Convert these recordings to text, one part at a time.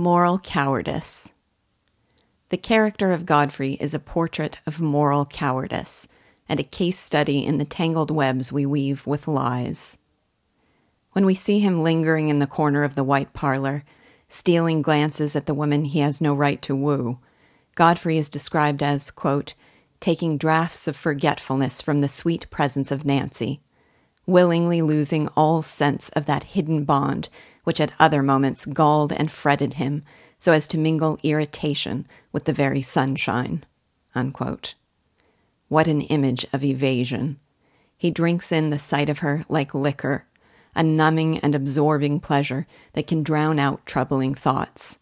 Moral cowardice. The character of Godfrey is a portrait of moral cowardice and a case study in the tangled webs we weave with lies. When we see him lingering in the corner of the white parlor, stealing glances at the woman he has no right to woo, Godfrey is described as, quote, taking draughts of forgetfulness from the sweet presence of Nancy, willingly losing all sense of that hidden bond which at other moments galled and fretted him so as to mingle irritation with the very sunshine. Unquote. What an image of evasion! He drinks in the sight of her like liquor, a numbing and absorbing pleasure that can drown out troubling thoughts.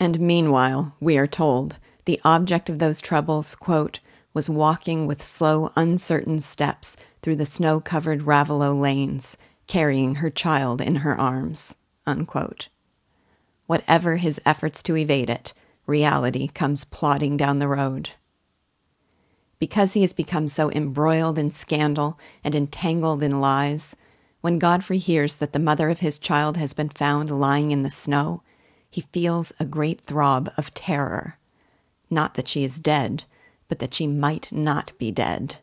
And meanwhile, we are told, the object of those troubles, quote, was walking with slow, uncertain steps through the snow covered Raveloe lanes, carrying her child in her arms. Unquote. Whatever his efforts to evade it, reality comes plodding down the road. Because he has become so embroiled in scandal and entangled in lies, when Godfrey hears that the mother of his child has been found lying in the snow, he feels a great throb of terror. Not that she is dead, but that she might not be dead.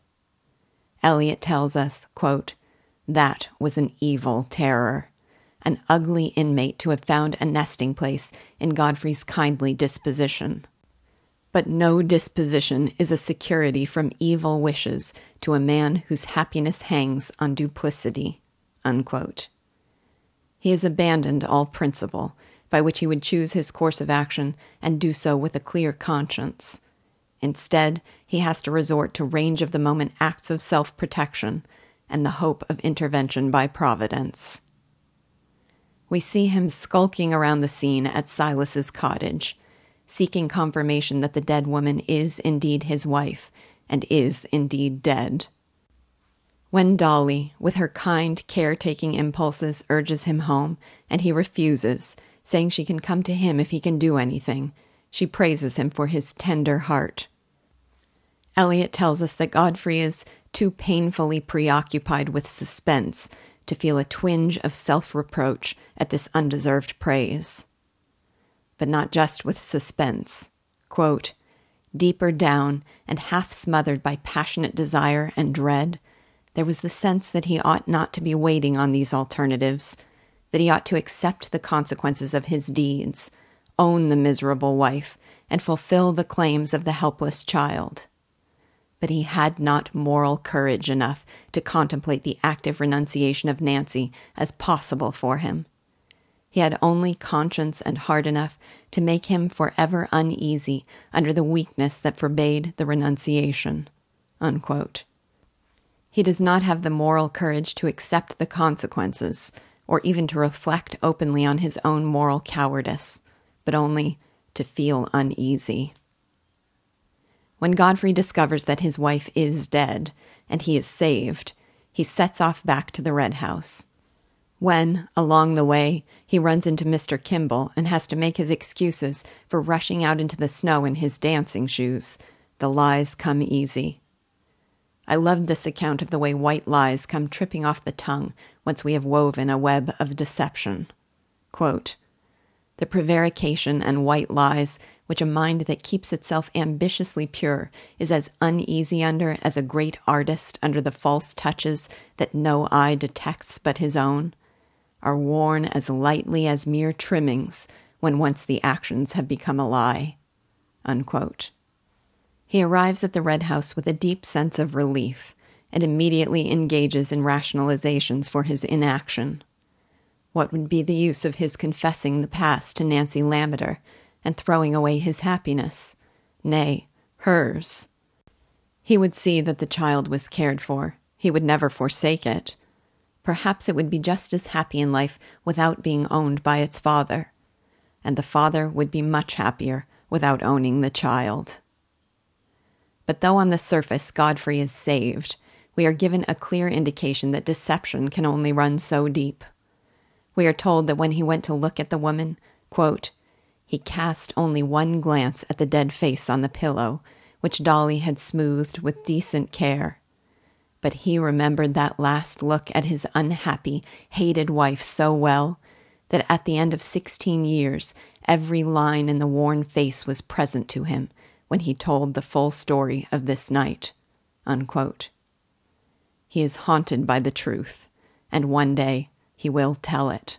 Eliot tells us, quote, that was an evil terror, an ugly inmate to have found a nesting place in Godfrey's kindly disposition. But no disposition is a security from evil wishes to a man whose happiness hangs on duplicity. Unquote. He has abandoned all principle by which he would choose his course of action and do so with a clear conscience. Instead, he has to resort to range of the moment acts of self protection and the hope of intervention by Providence. We see him skulking around the scene at Silas's cottage, seeking confirmation that the dead woman is indeed his wife and is indeed dead. When Dolly, with her kind, caretaking impulses, urges him home, and he refuses, saying she can come to him if he can do anything, she praises him for his tender heart. Eliot tells us that Godfrey is too painfully preoccupied with suspense to feel a twinge of self reproach at this undeserved praise. But not just with suspense. Quote, Deeper down and half smothered by passionate desire and dread, there was the sense that he ought not to be waiting on these alternatives, that he ought to accept the consequences of his deeds, own the miserable wife, and fulfill the claims of the helpless child. But he had not moral courage enough to contemplate the active renunciation of Nancy as possible for him. He had only conscience and heart enough to make him forever uneasy under the weakness that forbade the renunciation. Unquote. He does not have the moral courage to accept the consequences, or even to reflect openly on his own moral cowardice, but only to feel uneasy. When Godfrey discovers that his wife is dead and he is saved, he sets off back to the Red House. When, along the way, he runs into Mr. Kimble and has to make his excuses for rushing out into the snow in his dancing shoes, the lies come easy. I loved this account of the way white lies come tripping off the tongue once we have woven a web of deception. Quote, the prevarication and white lies which a mind that keeps itself ambitiously pure is as uneasy under as a great artist under the false touches that no eye detects but his own, are worn as lightly as mere trimmings when once the actions have become a lie. Unquote. He arrives at the Red House with a deep sense of relief and immediately engages in rationalizations for his inaction. What would be the use of his confessing the past to Nancy Lammeter and throwing away his happiness? Nay, hers. He would see that the child was cared for. He would never forsake it. Perhaps it would be just as happy in life without being owned by its father. And the father would be much happier without owning the child. But though on the surface Godfrey is saved, we are given a clear indication that deception can only run so deep. We are told that when he went to look at the woman, quote, he cast only one glance at the dead face on the pillow, which Dolly had smoothed with decent care. But he remembered that last look at his unhappy, hated wife so well that at the end of 16 years, every line in the worn face was present to him when he told the full story of this night. Unquote. He is haunted by the truth, and one day he will tell it.